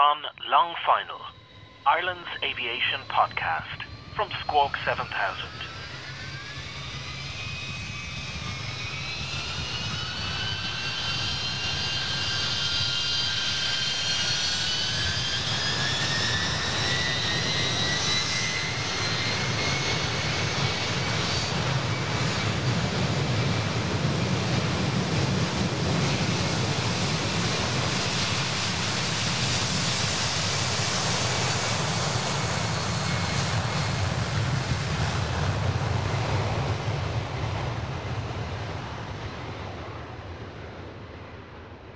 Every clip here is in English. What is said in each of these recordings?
You're Long Final, Ireland's aviation podcast from Squawk 7000.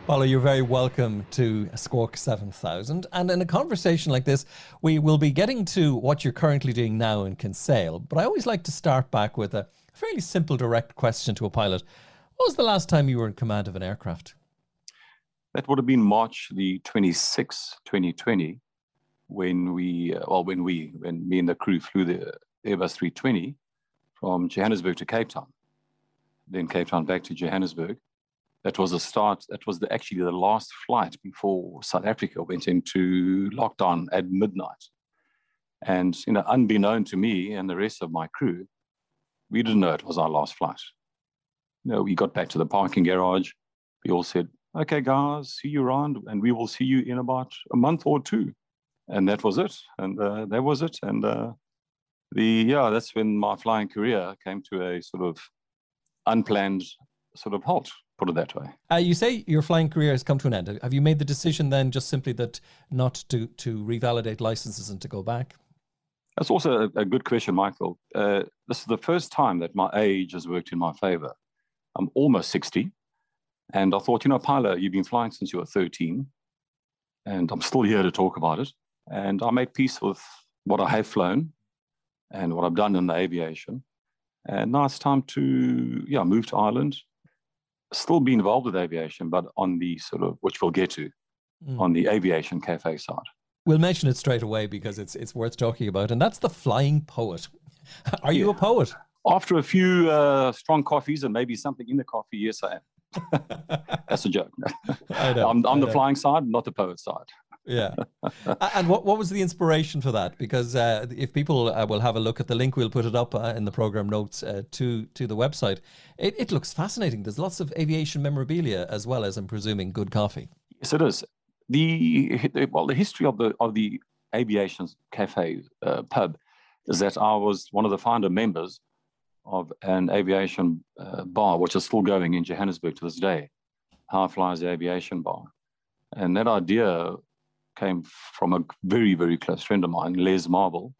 Paolo, you're very welcome to Squawk 7000. And in a conversation like this, we will be getting to what you're currently doing now in Kinsale. But I always like to start back with a fairly simple, direct question to a pilot. What was the last time you were in command of an aircraft? That would have been March the 26th, 2020, when we, uh, well, when we, when me and the crew flew the Airbus 320 from Johannesburg to Cape Town, then Cape Town back to Johannesburg that was the start. That was the, actually the last flight before South Africa went into lockdown at midnight. And you know, unbeknown to me and the rest of my crew, we didn't know it was our last flight. You know, we got back to the parking garage. We all said, "Okay, guys, see you around, and we will see you in about a month or two. And that was it. And uh, that was it. And uh, the yeah, that's when my flying career came to a sort of unplanned sort of halt put it that way. Uh, you say your flying career has come to an end. Have you made the decision then just simply that not to, to revalidate licenses and to go back? That's also a, a good question, Michael. Uh, this is the first time that my age has worked in my favor. I'm almost 60. And I thought, you know, Pilot, you've been flying since you were 13. And I'm still here to talk about it. And I made peace with what I have flown and what I've done in the aviation. And now it's time to yeah, move to Ireland still be involved with aviation, but on the sort of, which we'll get to, mm. on the aviation cafe side. We'll mention it straight away because it's it's worth talking about, and that's the flying poet. Are you a poet? After a few uh, strong coffees and maybe something in the coffee, yes, I am. that's a joke. I know, I'm, I'm I the flying side, not the poet side yeah. and what, what was the inspiration for that? Because uh, if people uh, will have a look at the link, we'll put it up uh, in the program notes uh, to to the website. It, it looks fascinating. There's lots of aviation memorabilia as well as, I'm presuming, good coffee. Yes, it is. The well, the history of the of the aviation cafe uh, pub is that I was one of the founder members of an aviation uh, bar, which is still going in Johannesburg to this day. High Flyers Aviation Bar. And that idea came from a very, very close friend of mine, Les Marble,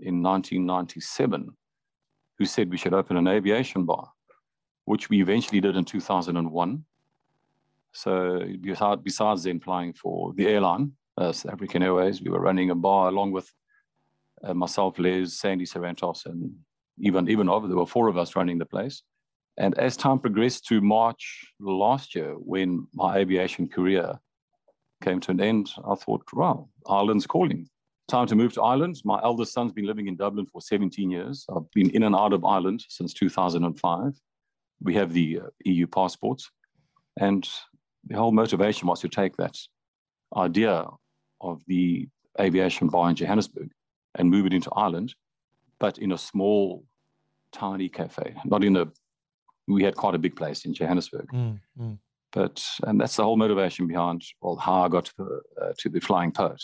in 1997, who said we should open an aviation bar, which we eventually did in 2001. So besides then flying for the airline, uh, African Airways, we were running a bar along with uh, myself, Les, Sandy Cervantes, and even over there were four of us running the place. And as time progressed to March last year, when my aviation career came to an end, I thought, wow, Ireland's calling. Time to move to Ireland. My eldest son's been living in Dublin for 17 years. I've been in and out of Ireland since 2005. We have the uh, EU passports. And the whole motivation was to take that idea of the aviation bar in Johannesburg and move it into Ireland, but in a small, tiny cafe, not in a, we had quite a big place in Johannesburg. Mm, mm. But and that's the whole motivation behind well how I got to the, uh, to the flying poet.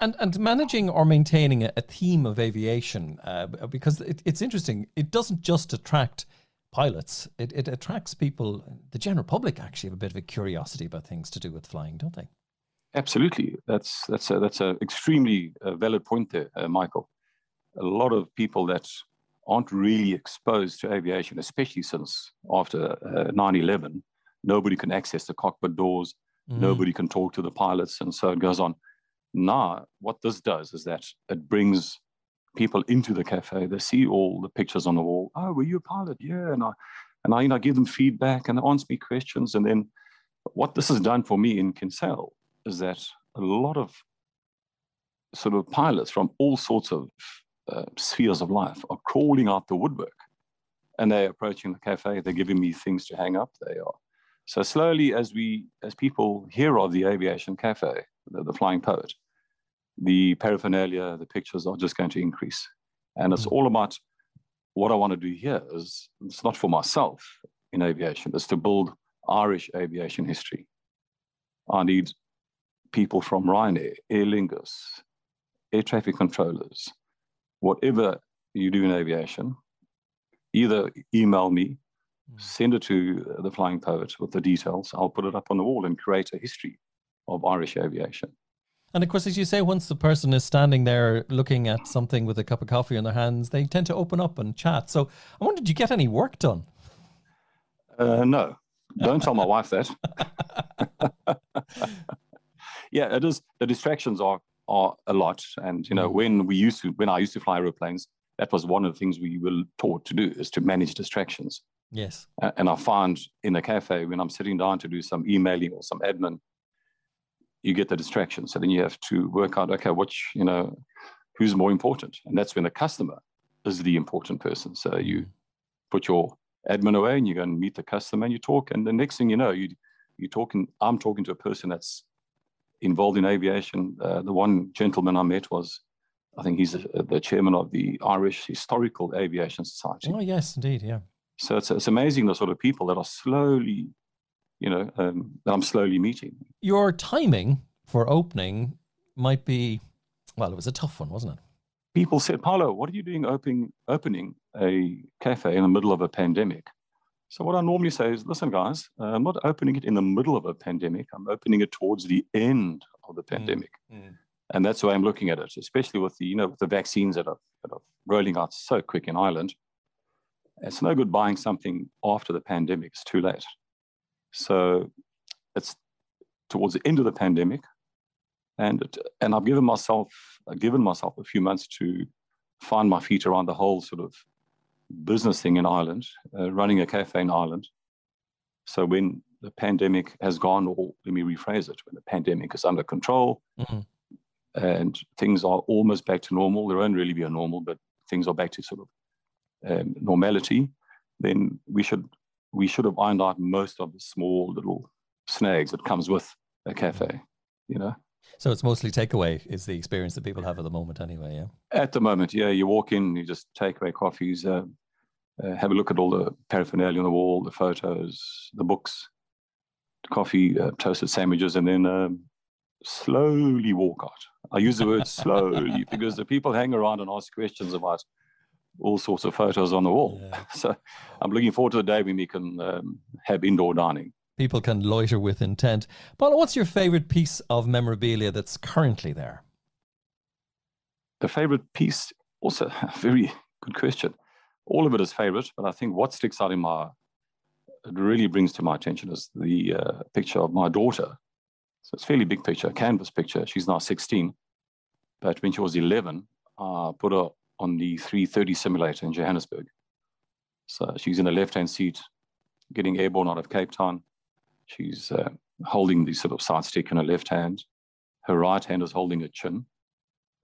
And and managing or maintaining a, a theme of aviation uh, because it, it's interesting. It doesn't just attract pilots; it, it attracts people. The general public actually have a bit of a curiosity about things to do with flying, don't they? Absolutely, that's that's a, that's an extremely uh, valid point there, uh, Michael. A lot of people that aren't really exposed to aviation, especially since after uh, 9/11, Nobody can access the cockpit doors. Mm. Nobody can talk to the pilots, and so it goes on. Now, what this does is that it brings people into the cafe. They see all the pictures on the wall. Oh, were you a pilot? Yeah, and I and I, you know, give them feedback and they answer me questions. And then what this has done for me in Kinsale is that a lot of sort of pilots from all sorts of uh, spheres of life are crawling out the woodwork and they're approaching the cafe. They're giving me things to hang up. They are. So slowly, as we, as people hear of the aviation cafe, the, the flying poet, the paraphernalia, the pictures are just going to increase. And it's mm. all about what I want to do here is it's not for myself in aviation, it's to build Irish aviation history. I need people from Ryanair, Aer Lingus, air traffic controllers, whatever you do in aviation, either email me, hmm. send it to the Flying Poet with the details. I'll put it up on the wall and create a history of Irish aviation. And of course, as you say, once the person is standing there looking at something with a cup of coffee in their hands, they tend to open up and chat. So I wonder, did you get any work done? Uh, no, don't tell my wife that. yeah, it is. The distractions are are a lot, and you know, mm. when we used to, when I used to fly aeroplanes, that was one of the things we were taught to do is to manage distractions. Yes. And I find in a cafe when I'm sitting down to do some emailing or some admin, you get the distraction. So then you have to work out, okay, which, you know, who's more important? And that's when the customer is the important person. So you mm. put your admin away and you go and meet the customer and you talk. And the next thing you know, you, you're talking, I'm talking to a person that's involved in aviation. Uh, the one gentleman I met was I think he's the chairman of the Irish Historical Aviation Society. Oh, yes, indeed, yeah. So it's, it's amazing the sort of people that are slowly, you know, um, that I'm slowly meeting. Your timing for opening might be, well, it was a tough one, wasn't it? People said, Paolo, what are you doing opening, opening a cafe in the middle of a pandemic? So what I normally say is, listen, guys, uh, I'm not opening it in the middle of a pandemic. I'm opening it towards the end of the mm, pandemic. Mm, mm and that's the way I'm looking at it, especially with the you know the vaccines that are, that are rolling out so quick in Ireland. It's no good buying something after the pandemic; it's too late. So it's towards the end of the pandemic, and it, and I've given myself I've given myself a few months to find my feet around the whole sort of business thing in Ireland, uh, running a cafe in Ireland. So when the pandemic has gone, or let me rephrase it, when the pandemic is under control, mm-hmm and things are almost back to normal. There won't really be a normal, but things are back to sort of um, normality. Then we should we should have ironed out most of the small little snags that comes with a cafe. You know. So it's mostly takeaway is the experience that people have at the moment, anyway. Yeah. At the moment, yeah, you walk in, you just take away coffees, uh, uh, have a look at all the paraphernalia on the wall, the photos, the books, the coffee, uh, toasted sandwiches, and then um, slowly walk out. I use the word slowly because the people hang around and ask questions about all sorts of photos on the wall. Yeah. So I'm looking forward to the day when we can um, have indoor dining. People can loiter with intent. Paul, what's your favorite piece of memorabilia that's currently there? The favorite piece, also a very good question. All of it is favorite, but I think what sticks out in my, it really brings to my attention is the uh, picture of my daughter so it's a fairly big picture, canvas picture. She's now 16. But when she was 11, I put her on the 330 simulator in Johannesburg. So she's in the left-hand seat, getting airborne out of Cape Town. She's uh, holding the sort of side stick in her left hand. Her right hand is holding her chin.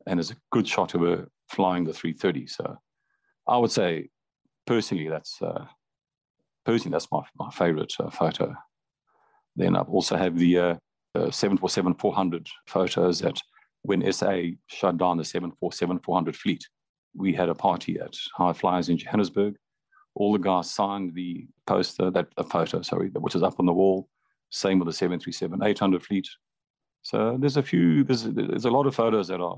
And there's a good shot of her flying the 330. So I would say, personally, that's uh, personally that's my, my favorite uh, photo. Then I also have the uh, 747-400 photos that when SA shut down the 747-400 fleet, we had a party at High Flyers in Johannesburg. All the guys signed the poster, that a photo, sorry, which is up on the wall. Same with the 737-800 fleet. So there's a few, there's there's a lot of photos that are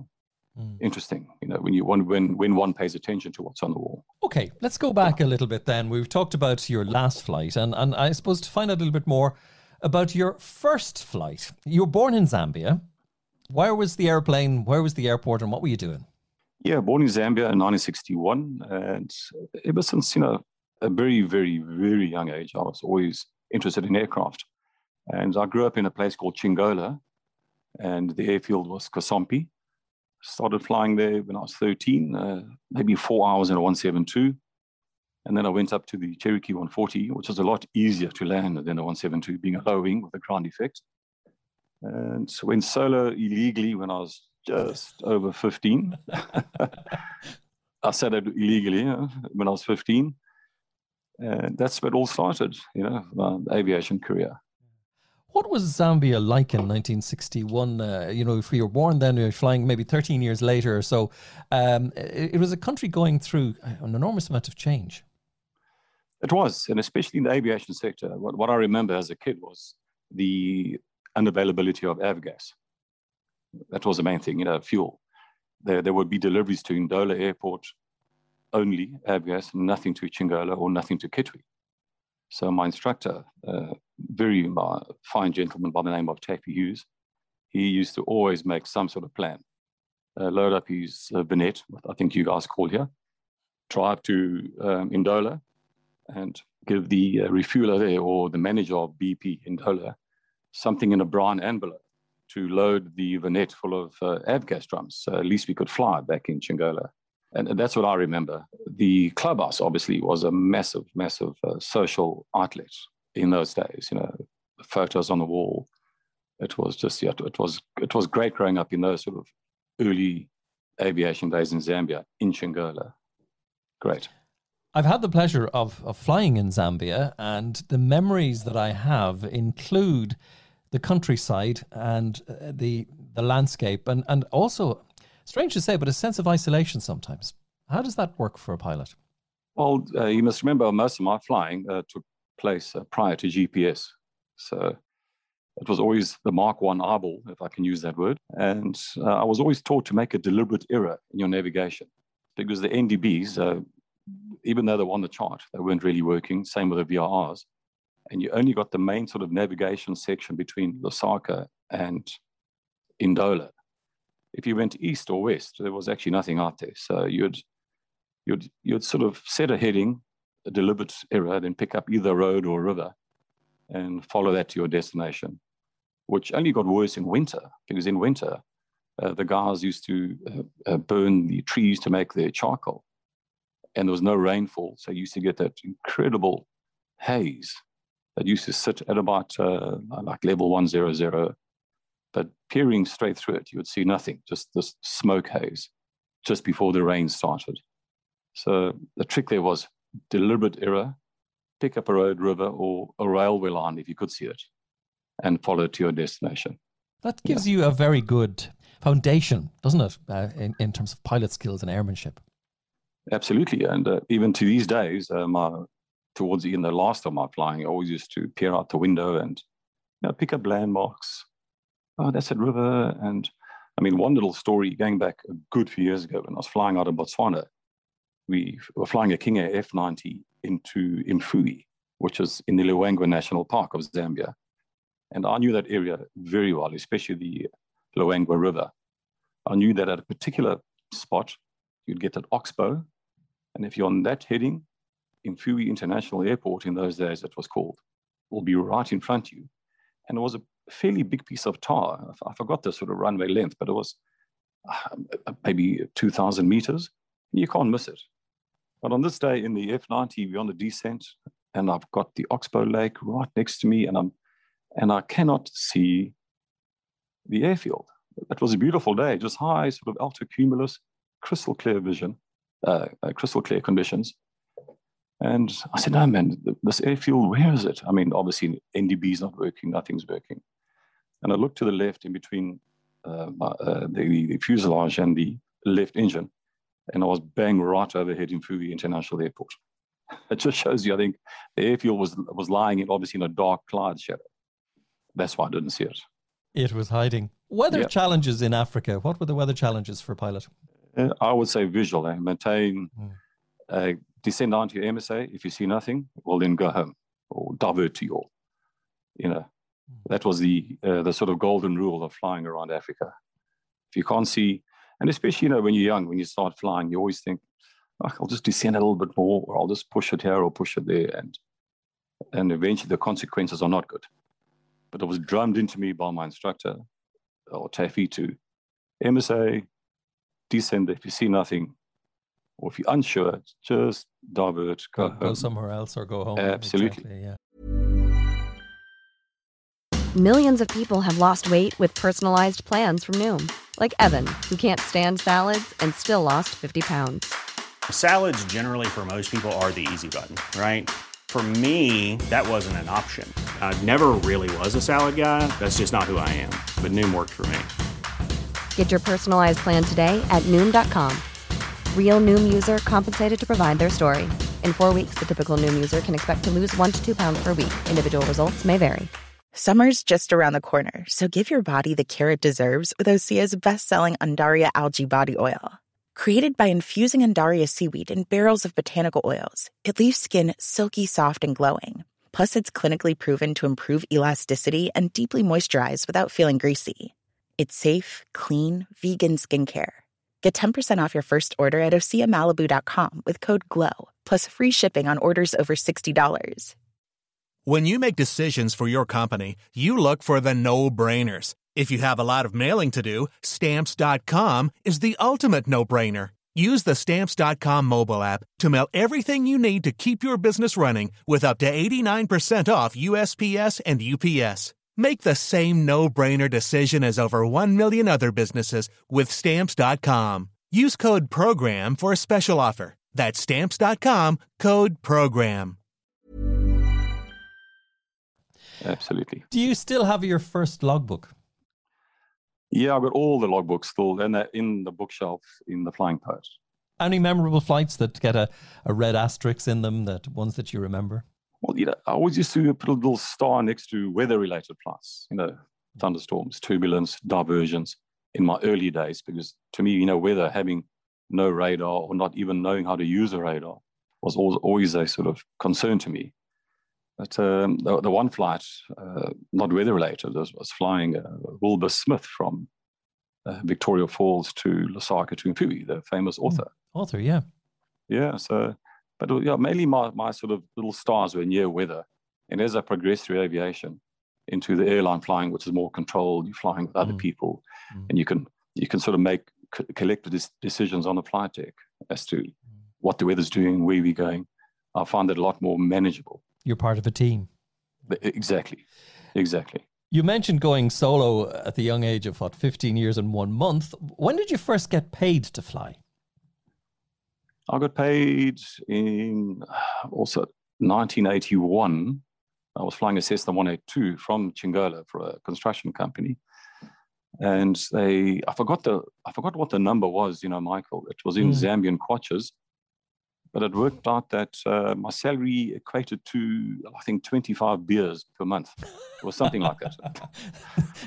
mm. interesting. You know, when you when when when one pays attention to what's on the wall. Okay, let's go back a little bit. Then we've talked about your last flight, and and I suppose to find out a little bit more about your first flight. You were born in Zambia. Where was the airplane? Where was the airport? And what were you doing? Yeah, born in Zambia in 1961. And ever since, you know, a very, very, very young age, I was always interested in aircraft. And I grew up in a place called Chingola, and the airfield was Kasompe. Started flying there when I was 13, uh, maybe four hours in a 172. And then I went up to the Cherokee 140, which was a lot easier to land than a 172, being a low wing with a ground effect. And so went solo illegally when I was just over 15. I said it illegally you know, when I was 15. And that's where it all started, you know, my aviation career. What was Zambia like in 1961? Uh, you know, if you were born then, you were flying maybe 13 years later or so. Um, it, it, was a country going through an enormous amount of change. It was, and especially in the aviation sector. What, what I remember as a kid was the unavailability of avgas. That was the main thing, you know, fuel. There, there would be deliveries to Ndola Airport only, avgas, nothing to Chingola or nothing to Kitwe. So my instructor, uh, very uh, fine gentleman by the name of Taffy Hughes, he used to always make some sort of plan. Uh, load up his uh, Vignette, I think you guys call here, drive to um, Ndola and give the uh, refueler there or the manager of BP Ndola something in a brown envelope to load the Vignette full of uh, avgas drums. So at least we could fly back in Chingola. And, that's what I remember. The clubhouse obviously was a massive, massive uh, social outlet in those days. You know, the photos on the wall. It was just yeah, it was it was great growing up in those sort of early aviation days in Zambia in Chingola. Great. I've had the pleasure of, of flying in Zambia, and the memories that I have include the countryside and uh, the the landscape, and and also strange to say, but a sense of isolation sometimes. How does that work for a pilot? Well, uh, you must remember most of my flying uh, took place uh, prior to GPS, so it was always the Mark One eyeball, if I can use that word, and uh, I was always taught to make a deliberate error in your navigation because the NDBs, uh, even though they were on the chart, they weren't really working. Same with the VORs and you only got the main sort of navigation section between Lusaka and Ndola. If you went east or west, there was actually nothing out there. So you'd you'd you'd sort of set a heading, a deliberate error, then pick up either road or river, and follow that to your destination. Which only got worse in winter because in winter, uh, the guys used to uh, uh, burn the trees to make their charcoal, and there was no rainfall, so you used to get that incredible haze that used to sit at about uh, like level 100. But peering straight through it, you would see nothing, just this smoke haze just before the rain started. So the trick there was deliberate error, pick up a road, river, or a railway line if you could see it, and follow it to your destination. That gives yeah. you a very good foundation, doesn't it, uh, in, in terms of pilot skills and airmanship? Absolutely. And uh, even to these days, uh, my towards in the last of my flying, I always used to peer out the window and you know, pick up landmarks. Oh, that's a river. And I mean, one little story going back a good few years ago when I was flying out of Botswana, we were flying a King Air F90 into Mfuwe, which is in the Luangwa National Park of Zambia. And I knew that area very well, especially the Luangwa River. I knew that at a particular spot, you'd get an oxbow. And if you're on that heading, Mfuwe International Airport in those days, it was called, will be right in front of you. And it was a fairly big piece of tar. I forgot the sort of runway length, but it was uh, maybe 2,000 meters. You can't miss it. But on this day in the F90, we're on the descent, and I've got the Oxbow Lake right next to me, and I'm and I cannot see the airfield. It was a beautiful day, just high, sort of alto cumulus, crystal clear vision, uh, uh, crystal clear conditions. And I said, no, man, this airfield, where is it? I mean, obviously, NDB is not working, nothing's working. And I looked to the left in between uh, uh, the, the, fuselage and the left engine, and I was bang right overhead in Mfuwe International Airport. It just shows you, I think, the airfield was, was lying in, obviously in a dark cloud shadow. That's why I didn't see it. It was hiding. Weather yep. challenges in Africa. What were the weather challenges for a pilot? Uh, I would say visual. Eh? Maintain mm descend down to your MSA. If you see nothing, well, then go home or divert to your, you know, that was the uh, the sort of golden rule of flying around Africa. If you can't see, and especially you know when you're young, when you start flying, you always think, oh, I'll just descend a little bit more, or I'll just push it here or push it there, and and eventually the consequences are not good. but it was drummed into me by my instructor or Taffy to MSA, descend if you see nothing, or if you're unsure, just divert, go, go, go somewhere else or go home. Absolutely. Exactly, yeah. Millions of people have lost weight with personalized plans from Noom, like Evan, who can't stand salads and still lost 50 pounds. Salads, generally, for most people, are the easy button, right? For me, that wasn't an option. I never really was a salad guy. That's just not who I am. But Noom worked for me. Get your personalized plan today at Noom.com. Real Noom user compensated to provide their story. In four weeks, the typical Noom user can expect to lose one to two pounds per week. Individual results may vary. Summer's just around the corner, so give your body the care it deserves with Osea's best-selling Undaria algae body oil. Created by infusing Undaria seaweed in barrels of botanical oils, it leaves skin silky soft and glowing. Plus, it's clinically proven to improve elasticity and deeply moisturize without feeling greasy. It's safe, clean, vegan skincare. Get 10% off your first order at OseaMalibu.com with code GLOW, plus free shipping on orders over $60. When you make decisions for your company, you look for the no brainers. If you have a lot of mailing to do, Stamps.com is the ultimate no brainer. Use the Stamps.com mobile app to mail everything you need to keep your business running with up to 89% off USPS and UPS. Make the same no brainer decision as over 1 million other businesses with Stamps.com. Use code PROGRAM for a special offer. That's Stamps.com code PROGRAM. Absolutely. Do you still have your first logbook? Yeah, I've got all the logbooks still and they're in the bookshelf in the flying post. Any memorable flights that get a, a red asterisk in them, that ones that you remember? Well, you know, I always used to put a little star next to weather-related flights, you know, thunderstorms, turbulence, diversions in my early days, because to me, you know, weather, having no radar or not even knowing how to use a radar was always a sort of concern to me. But um, the, the, one flight, uh, not weather related, was, was flying uh, Wilbur Smith from uh, Victoria Falls to Lusaka to Mfuwe, the famous hmm. author. Mm, author, yeah. Yeah, so but uh, yeah, mainly my, my sort of little stars were near weather. And as I progressed through aviation into the airline flying, which is more controlled, you're flying with other mm. people, mm. and you can you can sort of make co- collective decisions on the flight deck as to mm. what the weather's doing, where we're going. I find that a lot more manageable. You're part of a team. Exactly, exactly. You mentioned going solo at the young age of what, 15 years and one month. When did you first get paid to fly? I got paid in also 1981. I was flying a Cessna 182 from Chingola for a construction company. And they, I forgot the, I forgot what the number was, you know, Michael. It was in mm. Zambian kwachas but it worked out that uh, my salary equated to I think 25 beers per month. or something like that.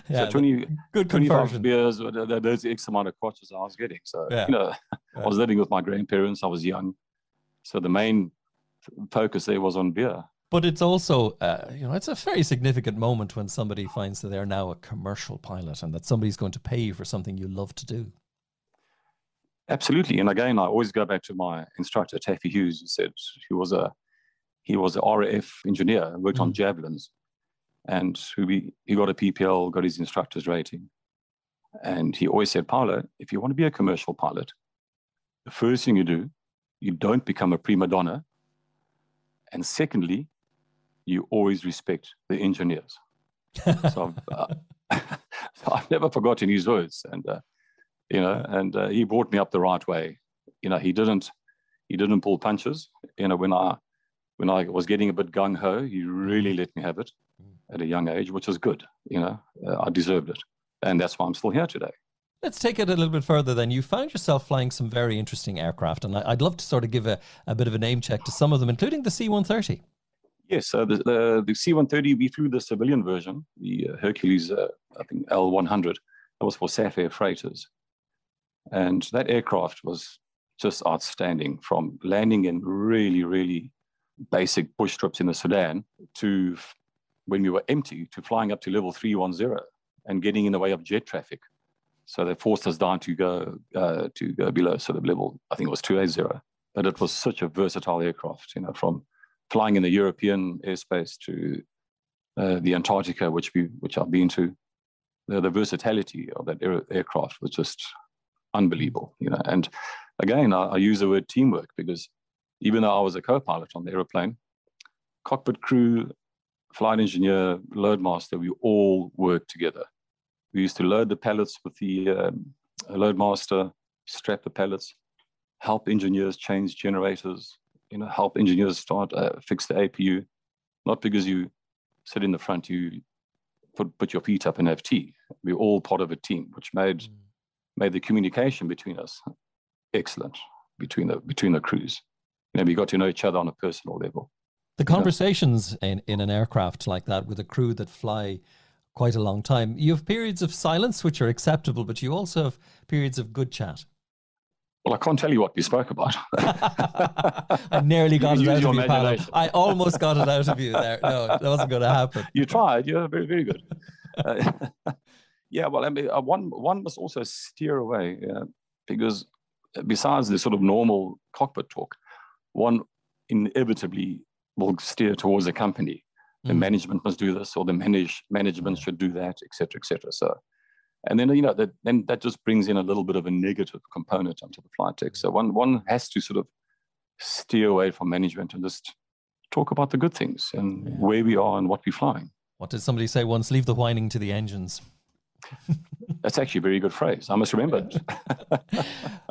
yeah, so 20, good 25 conversion. beers, there's the X amount of kwachas I was getting. So, yeah. you know, yeah. I was living with my grandparents. I was young. So the main focus there was on beer. But it's also, uh, you know, it's a very significant moment when somebody finds that they're now a commercial pilot and that somebody's going to pay you for something you love to do. Absolutely, and again, I always go back to my instructor Taffy Hughes, who said he was a he was an RAF engineer, worked mm. on javelins, and who he, he got a PPL, got his instructor's rating, and he always said, Paulo, if you want to be a commercial pilot, the first thing you do, you don't become a prima donna, and secondly, you always respect the engineers. so, I've, uh, so I've never forgotten his words, and. Uh, you know, and uh, he brought me up the right way. You know, he didn't he didn't pull punches. You know, when I when I was getting a bit gung ho, he really let me have it at a young age, which was good. You know, uh, I deserved it, and that's why I'm still here today. Let's take it a little bit further then. You found yourself flying some very interesting aircraft, and I'd love to sort of give a, a bit of a name check to some of them, including the C 130. Yes, uh, the, the, the C 130, we flew the civilian version, the uh, Hercules, uh, I think L 100. That was for Safair freighters. And that aircraft was just outstanding from landing in really, really basic bush trips in the Sudan to when we were empty to flying up to level 310 and getting in the way of jet traffic. So they forced us down to go uh, to go below sort of level, I think it was 280. But it was such a versatile aircraft, you know, from flying in the European airspace to uh, the Antarctica, which we which I've been to. The, the versatility of that air, aircraft was just unbelievable, you know. And again, I, I use the word teamwork because even though I was a co-pilot on the aeroplane, cockpit crew, flight engineer, load master, we all worked together. We used to load the pallets with the um, load master, strap the pallets, help engineers change generators, you know, help engineers start uh, fix the APU. Not because you sit in the front, you put put your feet up and have tea. We're all part of a team, which made mm. Made the communication between us excellent between the between the crews. You know, we got to know each other on a personal level. The conversations in, in an aircraft like that with a crew that fly quite a long time, you have periods of silence which are acceptable, but you also have periods of good chat. Well, I can't tell you what we spoke about. I nearly got it out of you, Paolo. I almost got it out of you there. No, that wasn't going to happen. You tried. You're very, very good. Uh, yeah, well, I mean, uh, one one must also steer away uh, because besides the sort of normal cockpit talk, one inevitably will steer towards a company. The mm. management must do this, or the manage management should do that, etc., etc. So and then you know that then that just brings in a little bit of a negative component onto the flight deck. So one one has to sort of steer away from management and just talk about the good things and yeah. where we are and what we're flying. What did somebody say once? Leave the whining to the engines. That's actually a very good phrase. I must remember it.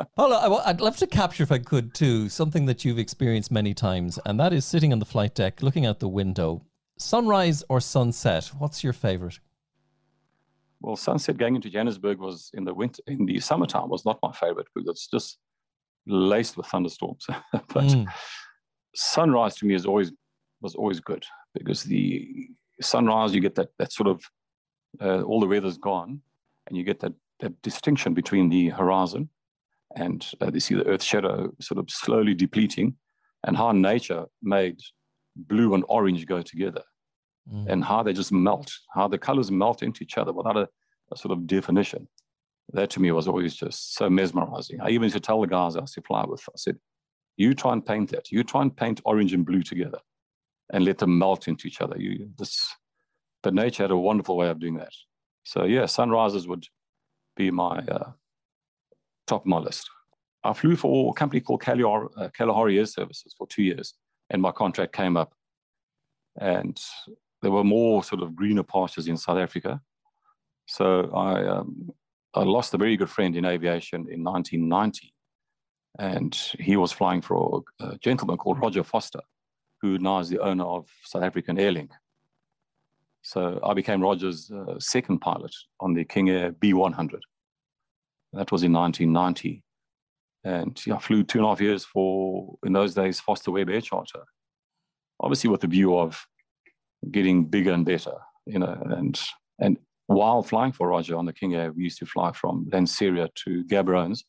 Paolo, I'd love to capture, if I could, too, something that you've experienced many times, and that is sitting on the flight deck, looking out the window. Sunrise or sunset? What's your favorite? Well, sunset going into Johannesburg was in the winter, in the summertime was not my favorite because it's just laced with thunderstorms. but mm. sunrise to me is always was always good because the sunrise you get that that sort of uh, all the weather's gone and you get that that distinction between the horizon and uh, you see the earth shadow sort of slowly depleting and how nature made blue and orange go together mm. and how they just melt, how the colors melt into each other without a, a, sort of definition. That to me was always just so mesmerizing. I even used to tell the guys I to with, I said, you try and paint that. You try and paint orange and blue together and let them melt into each other. You this, but nature had a wonderful way of doing that. So yeah, sunrises would be my uh, top of my list. I flew for a company called Kalahari, uh, Kalahari Air Services for two years, and my contract came up. And there were more sort of greener pastures in South Africa. So I, um, I lost a very good friend in aviation in 1990. And he was flying for a, gentleman called Rodger Foster, who now is the owner of South African Airlink. So I became Rodger's uh, second pilot on the King Air B100. That was in 1990. And yeah, I flew two and a half years for, in those days, Foster Webb Air Charter. Obviously, with the view of getting bigger and better, you know, and and while flying for Rodger on the King Air, we used to fly from Lanseria to Gaborone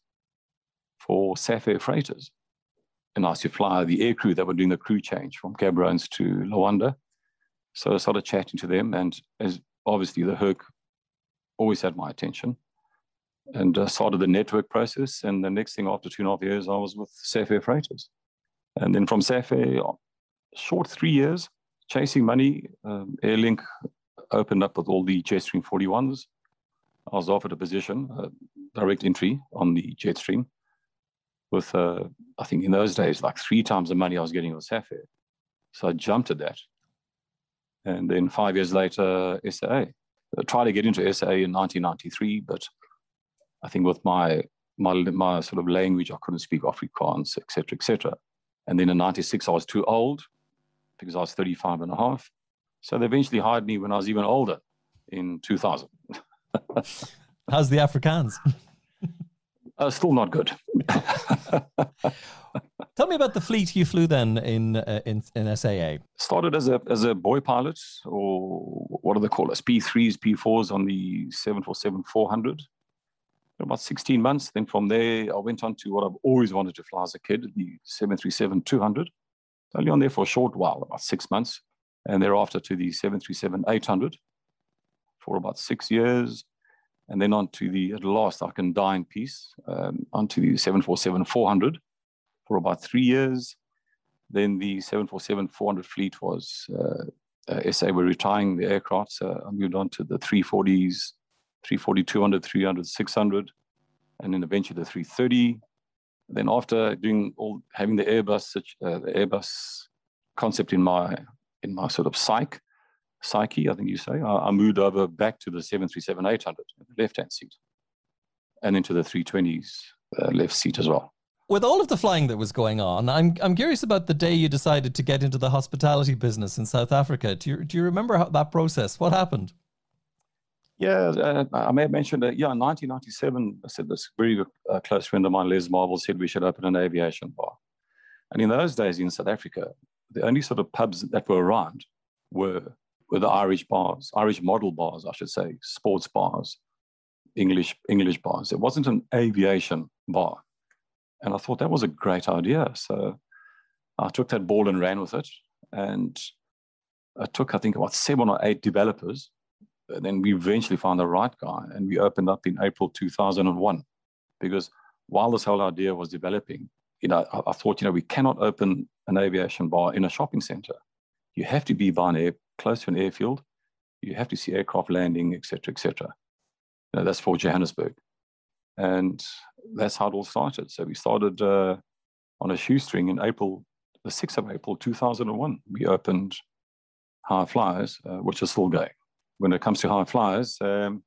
for SAF freighters. And I used to fly the air crew that were doing the crew change from Gaborone to Luanda. So I started chatting to them, and as obviously the hook always had my attention, and uh, started the network process. And the next thing, after two and a half years, I was with SAF freighters, and then from SAF, short three years, chasing money, um, Airlink opened up with all the Jetstream 41s. I was offered a position, uh, direct entry on the Jetstream, with uh, I think in those days like three times the money I was getting with Safair. So I jumped at that, and then five years later, SAA. I tried to get into SAA in 1993, but I think with my my my sort of language, I couldn't speak Afrikaans, etc., etc. And then in '96, I was too old because I was 35 and a half. So they eventually hired me when I was even older in 2000. How's the Afrikaans? Uh, still not good. Tell me about the fleet you flew then in uh, in, in SAA. Started as a as a boy pilot, or what do they call us? P threes, P fours on the seven four seven four hundred. About sixteen months. Then from there, I went on to what I've always wanted to fly as a kid, the seven three seven two hundred only on there for a short while, about six months, and thereafter to the 737-800 for about six years, and then on to the, at last, I can die in peace, um, onto the 747-400 for about three years. Then the 747-400 fleet was uh, uh, SA were retiring the aircraft. So I moved on to the 340s, 340, 200, 300, 600, and then eventually the 330. Then after doing all, having the Airbus, uh, the Airbus concept in my in my sort of psyche, psyche, I think you say, I, I moved over back to the 737-800, the left-hand seat, and into the 320s uh, left seat as well. With all of the flying that was going on, I'm I'm curious about the day you decided to get into the hospitality business in South Africa. Do you do you remember how, that process? What happened? Yeah, uh, I may have mentioned that. Yeah, in 1997, I said this very uh, close friend of mine, Les Marble, said we should open an aviation bar. And in those days in South Africa, the only sort of pubs that were around were were the Irish bars, Irish model bars, I should say, sports bars, English English bars. It wasn't an aviation bar, and I thought that was a great idea. So I took that ball and ran with it, and I took I think about seven or eight developers. And then we eventually found the right guy, and we opened up in April 2001. Because while this whole idea was developing, you know, I, I thought, you know, we cannot open an aviation bar in a shopping center. You have to be by an air, close to an airfield. You have to see aircraft landing, etc., etc. Know, that's for Johannesburg, and that's how it all started. So we started uh, on a shoestring in April, the sixth of April, two thousand and one. We opened High Flyers, uh, which is still going. When it comes to High Flyers, um,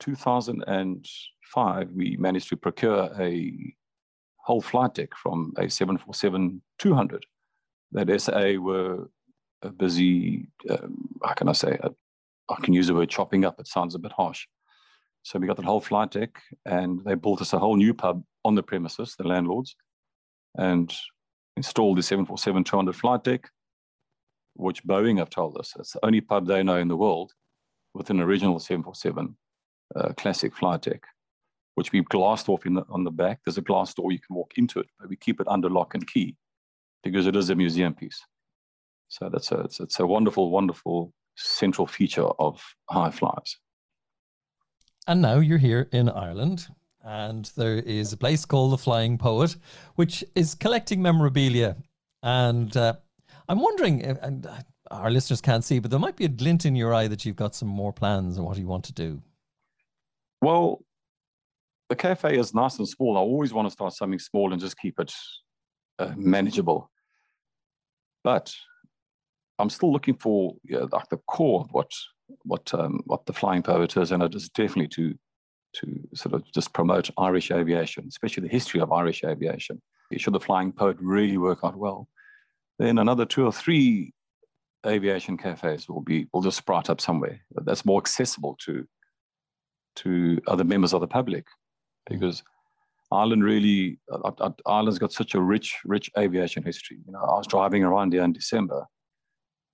2005, we managed to procure a whole flight deck from a 747 200 that SA were busy, um, how can I say, uh, I can use the word chopping up, it sounds a bit harsh. So we got the whole flight deck and they built us a whole new pub on the premises, the landlords, and installed the 747 200 flight deck, which Boeing have told us it's the only pub they know in the world with an original 747 uh, classic flight deck, which we've glassed off in the, on the back. There's a glass door, you can walk into it, but we keep it under lock and key because it is a museum piece. So that's a it's, it's a wonderful, wonderful central feature of high flyers. And now you're here in Ireland, and there is a place called the Flying Poet, which is collecting memorabilia. And uh, I'm wondering, uh, and our listeners can't see, but there might be a glint in your eye that you've got some more plans and what you want to do. Well, the cafe is nice and small. I always want to start something small and just keep it uh, manageable. But I'm still looking for you know, like the core of what what um, what the flying poet is, and it is definitely to to sort of just promote Irish aviation, especially the history of Irish aviation. Should the flying poet really work out well, then another two or three aviation cafes will be will just sprout up somewhere that's more accessible to to other members of the public, because Ireland really, uh, uh, Ireland's got such a rich, rich aviation history. You know, I was driving around here in December,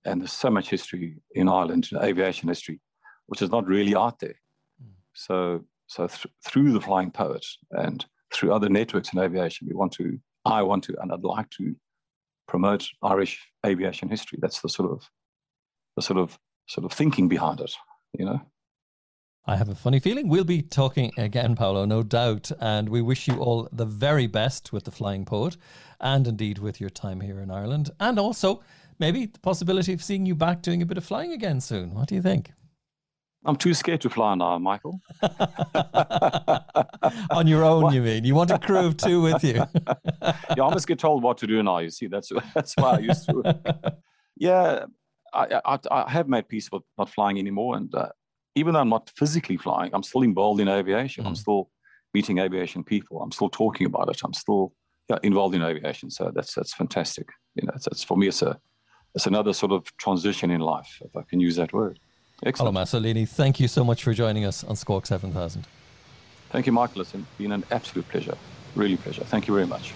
and there's so much history in Ireland, aviation history, which is not really out there. Mm. So, so th- through the Flying Poets and through other networks in aviation, we want to, I want to, and I'd like to promote Irish aviation history. That's the sort of, the sort of, sort of thinking behind it. You know. I have a funny feeling we'll be talking again, Paolo, no doubt. And we wish you all the very best with the Flying Poet and indeed with your time here in Ireland. And also, maybe the possibility of seeing you back doing a bit of flying again soon. What do you think? I'm too scared to fly now, Michael. On your own, you mean? You want a crew of two with you? yeah, I must get told what to do now. You see, that's that's why I used to. yeah, I, I, I have made peace with not flying anymore, and uh, even though I'm not physically flying, I'm still involved in aviation. Mm. I'm still meeting aviation people. I'm still talking about it. I'm still yeah, involved in aviation. So that's that's fantastic. You know, it's, it's for me, it's a it's another sort of transition in life, if I can use that word. Excellent. Hello, Masolini. Thank you so much for joining us on Squawk 7000. Thank you, Michael. It's been an absolute pleasure. Really pleasure. Thank you very much.